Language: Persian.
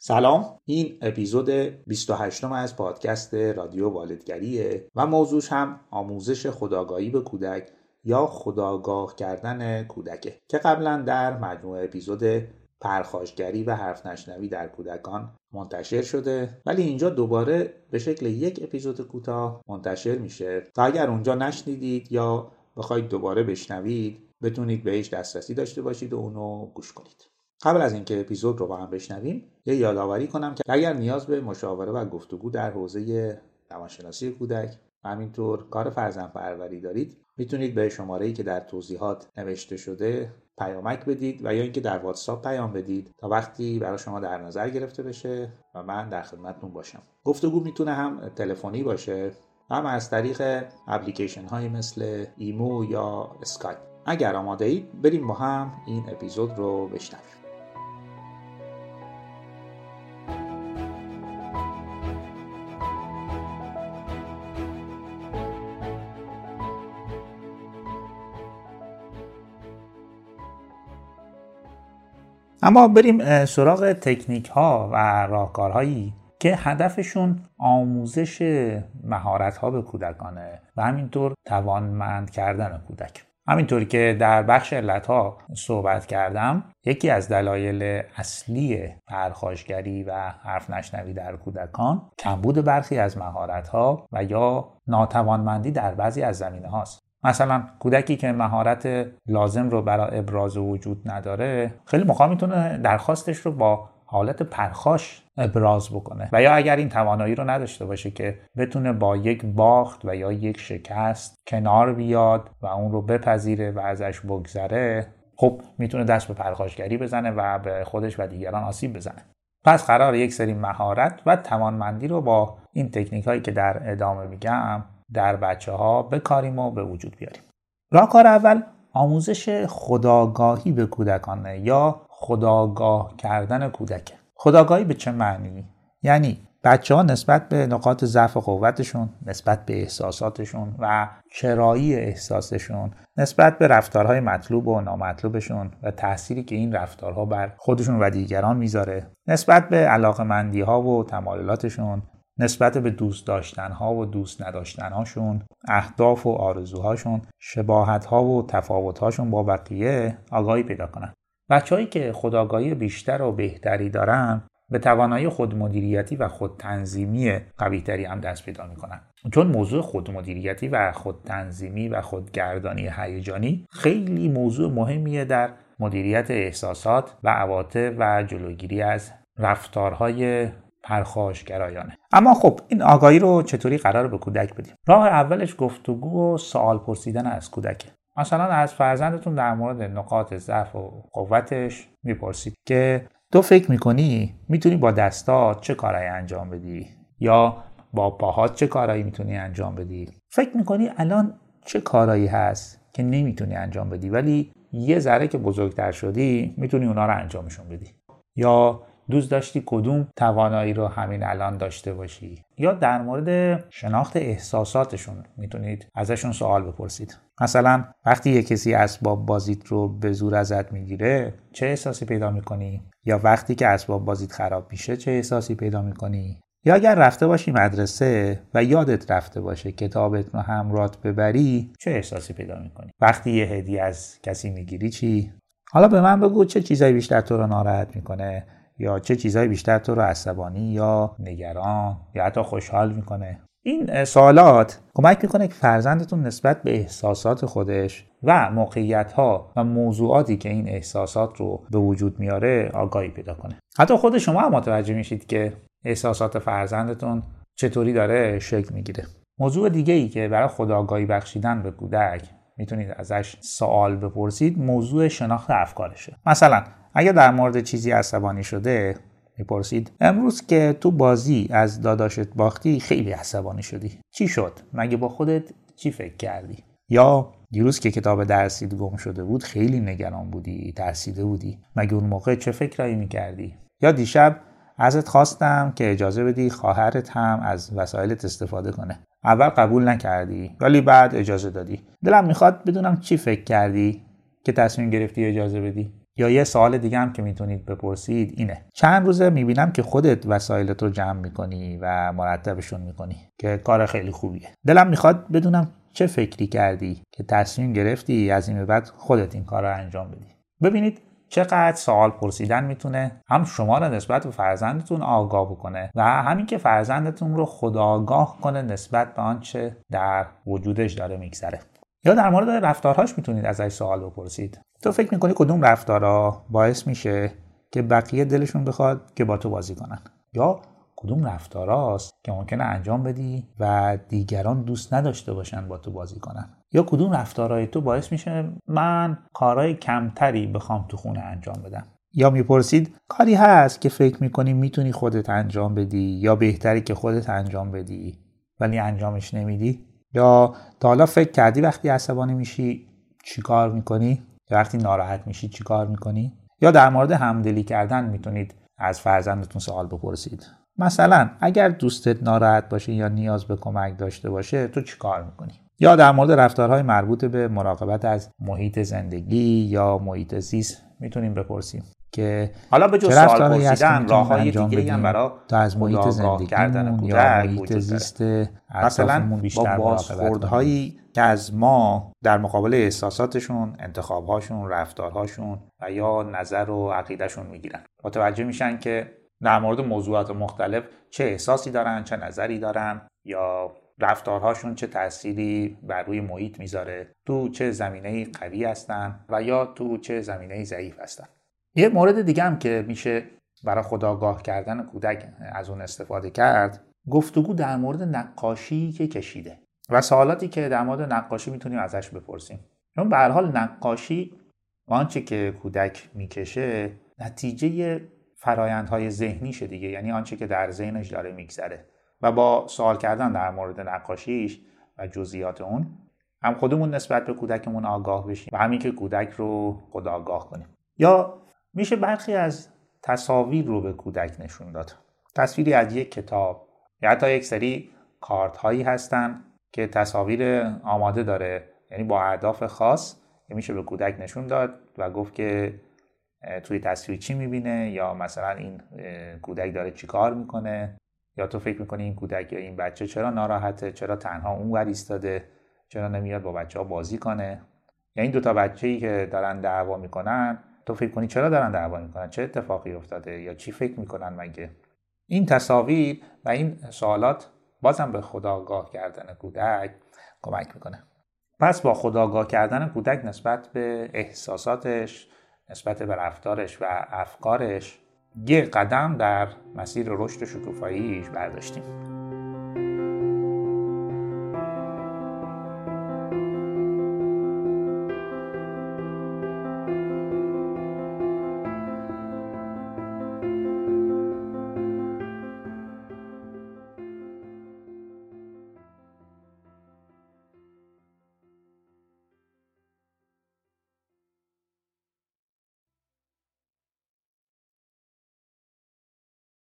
سلام. این اپیزود 28 از پادکست رادیو والدگریه و موضوعش هم آموزش خداگاهی به کودک یا خداگاه کردن کودکه که قبلا در مجموعه اپیزود پرخاشگری و حرف نشنوی در کودکان منتشر شده ولی اینجا دوباره به شکل یک اپیزود کوتاه منتشر میشه. تا اگر اونجا نشنیدید یا بخواید دوباره بشنوید بتونید بهش دسترسی داشته باشید و اونو گوش کنید. قبل از اینکه اپیزود رو با هم بشنویم یه یادآوری کنم که اگر نیاز به مشاوره و گفتگو در حوزه روانشناسی کودک و همینطور کار فرزند پروری دارید می‌تونید به شماره ای که در توضیحات نوشته شده پیامک بدید و یا اینکه در واتساپ پیام بدید تا وقتی برای شما در نظر گرفته بشه و من در خدمتتون باشم. گفتگو می‌تونه هم تلفنی باشه هم از طریق اپلیکیشن های مثل ایمو یا اسکایپ. اگر آماده اید بریم با هم این اپیزود رو بشنویم. اما بریم سراغ تکنیک ها و راهکارهایی که هدفشون آموزش مهارت ها به کودکانه و همینطور توانمند کردن کودک. همینطوری که در بخش علت ها صحبت کردم یکی از دلایل اصلی پرخاشگری و حرف نشنوی در کودکان کمبود برخی از مهارت ها و یا ناتوانمندی در بعضی از زمینه هاست مثلا کودکی که مهارت لازم رو برای ابراز وجود نداره خیلی موقع می‌تونه درخواستش رو با حالت پرخاش ابراز بکنه. و یا اگر این توانایی رو نداشته باشه که بتونه با یک باخت و یا یک شکست کنار بیاد و اون رو بپذیره و ازش بگذره خب می‌تونه دست به پرخاشگری بزنه و به خودش و دیگران آسیب بزنه. پس قرار یک سری مهارت و توانمندی رو با این تکنیک هایی که در ادامه میگم در بچه ها بکاریم و به وجود بیاریم. راهکار اول آموزش خداگاهی به کودکانه یا خداگاه کردن کودک خداگاهی به چه معنی؟ یعنی بچه ها نسبت به نقاط ضعف و قوتشون نسبت به احساساتشون و چرایی احساسشون نسبت به رفتارهای مطلوب و نامطلوبشون و تأثیری که این رفتارها بر خودشون و دیگران می‌ذاره نسبت به علاقمندی ها و تمایلاتشون نسبت به دوست داشتن ها و دوست نداشتن هاشون اهداف و آرزوهاشون شباهت ها و تفاوت هاشون با بقیه آگاهی پیدا کنن. بچههایی که خداگاهی بیشتر و بهتری دارن به توانایی خودمدیریتی و خودتنظیمی قویتری هم دست پیدا می‌کنن. چون موضوع خودمدیریتی و خودتنظیمی و خودگردانی هیجانی خیلی موضوع مهمیه در مدیریت احساسات و عواطف و جلوگیری از رفتارهای پرخاشگرایانه اما خب این آگاهی رو چطوری قرار به کودک بدیم؟ راه اولش گفتگو و سوال پرسیدن از کودک. مثلا از فرزندتون در مورد نقاط ضعف و قوتش می‌پرسید که تو فکر می‌کنی می‌تونی با دستات چه کارهایی انجام بدی؟ یا با پاهات چه کارهایی می‌تونی انجام بدی؟ فکر می‌کنی الان چه کارهایی هست که نمی‌تونی انجام بدی ولی یه ذره که بزرگتر شدی می‌تونی اونا رو انجامشون بدی؟ یا دوست داشتی کدوم توانایی رو همین الان داشته باشی؟ یا در مورد شناخت احساساتشون می‌تونید ازشون سوال بپرسید. مثلا وقتی یه کسی اسباب بازیت رو به زور ازت می‌گیره چه احساسی پیدا می‌کنی؟ یا وقتی که اسباب بازیت خراب میشه چه احساسی پیدا می‌کنی؟ یا اگر رفته باشی مدرسه و یادت رفته باشه کتابت رو همرات ببری چه احساسی پیدا می‌کنی؟ وقتی یه هدیه از کسی می‌گیری چی؟ حالا به من بگو چه چیزایی بیشتر تو رو ناراحت می‌کنه؟ یا چه چیزهایی بیشتر تو رو عصبانی یا نگران یا حتی خوشحال می‌کنه. این سوالات کمک می‌کنه که فرزندتون نسبت به احساسات خودش و موقعیت ها و موضوعاتی که این احساسات رو به وجود میاره آگاهی پیدا کنه. حتی خود شما هم متوجه میشید که احساسات فرزندتون چطوری داره شکل می‌گیره. موضوع دیگه ای که برای خداگاهی بخشیدن به کودک می‌تونید ازش سوال بپرسید موضوع شناخت افکارشه. مثلا اگر در مورد چیزی عصبانی شده می‌پرسید امروز که تو بازی از داداشت باختی خیلی عصبانی شدی. چی شد؟ مگه با خودت چی فکر کردی؟ یا دیروز که کتاب درسید گم شده بود خیلی نگران بودی ترسیده بودی. مگه اون موقع چه فکرایی می‌کردی؟ یا دیشب ازت خواستم که اجازه بدی خواهرت هم از وسایلت استفاده کنه. اول قبول نکردی ولی بعد اجازه دادی. دلم می‌خواد بدونم چی فکر کردی که تصمیم گرفتی اجازه بدی. یا یه سوال دیگه هم که می‌تونید بپرسید اینه. چند روزه می‌بینم که خودت وسایلت رو جمع می‌کنی و مرتبشون می‌کنی که کار خیلی خوبیه. دلم می‌خواد بدونم چه فکری کردی که تصمیم گرفتی از این بعد خودت این کار رو انجام بدی. ببینید چقدر سوال پرسیدن می‌تونه هم شما رو نسبت به فرزندتون آگاه بکنه و همین که فرزندتون رو خداگاه کنه نسبت به آنچه در وجودش داره میگذره. یا در مورد رفتارهاش می‌تونید ازش سوال بپرسید. تو فکر می‌کنی کدوم رفتارها باعث میشه که بقیه دلشون بخواد که با تو بازی کنن؟ یا کدوم رفتاراست که ممکنه انجام بدی و دیگران دوست نداشته باشن با تو بازی کنن؟ یا کدوم رفتارهای تو باعث میشه من کارهای کمتری بخوام تو خونه انجام بدم؟ یا می‌پرسید کاری هست که فکر می‌کنی می‌تونی خودت انجام بدی یا بهتری که خودت انجام بدی ولی انجامش نمیدی؟ یا تا حالا فکر کردی وقتی عصبانی میشی چیکار می‌کنی؟ وقتی ناراحت میشی چیکار می‌کنی؟ یا در مورد همدلی کردن می‌تونید از فرزندتون سوال بپرسید. مثلا اگر دوستت ناراحت باشه یا نیاز به کمک داشته باشه تو چیکار می‌کنی؟ یا در مورد رفتارهای مربوط به مراقبت از محیط زندگی یا محیط زیست می‌تونیم بپرسیم. که حالا به جز سوال پرسیدن راه های دیگه هم برای تا از محیط زندگی کردن یا محیط زیست مثلا با بازخوردهایی که از ما در مقابل احساساتشون انتخابهاشون رفتارهاشون و یا نظر و عقیدهشون می‌گیرن. متوجه میشن که در مورد موضوعات مختلف چه احساسی دارن چه نظری دارن یا رفتارهاشون چه تأثیری بر روی محیط می‌ذاره تو چه زمینه قوی هستن و یا تو چه زمینه ضعیف هستن. یه مورد دیگه هم که میشه برای خداگاه کردن کودک از اون استفاده کرد گفتگو در مورد نقاشی که کشیده و سوالاتی که در مورد نقاشی می‌تونیم ازش بپرسیم. چون به حال نقاشی آنچه که کودک می‌کشه نتیجه فرایندهای ذهنیشه دیگه یعنی آنچه که در ذهنش داره میگذره و با سوال کردن در مورد نقاشیش و جزئیات اون هم خودمون نسبت به کودکمون آگاه بشیم و همین که کودک رو خدا آگاه کنیم. یا میشه برخی از تصاویر رو به کودک نشون داد. تصویری از یک کتاب یا حتی یک سری کارت هایی هستن که تصاویر آماده داره. یعنی با اهداف خاص که میشه به کودک نشون داد و گفت که توی تصویر چی می‌بینه یا مثلا این کودک داره چی کار می‌کنه؟ یا تو فکر می‌کنی این کودک یا این بچه چرا ناراحته؟ چرا تنها اون ور ایستاده؟ چرا نمیاد با بچه ها بازی کنه؟ یا این دوتا بچه ای که دارن دعوا می‌کنن تو فکر کنی چرا دارن دعوا می‌کنن؟ چه اتفاقی افتاده؟ یا چی فکر می‌کنن مگه این تصاویر و این سوالات بازم به خداگاه کردن کودک کمک می‌کنه. پس با خداگاه کردن کودک نسبت به احساساتش نسبت به رفتارش و افکارش یه قدم در مسیر رشد شکوفاییش برداشتیم.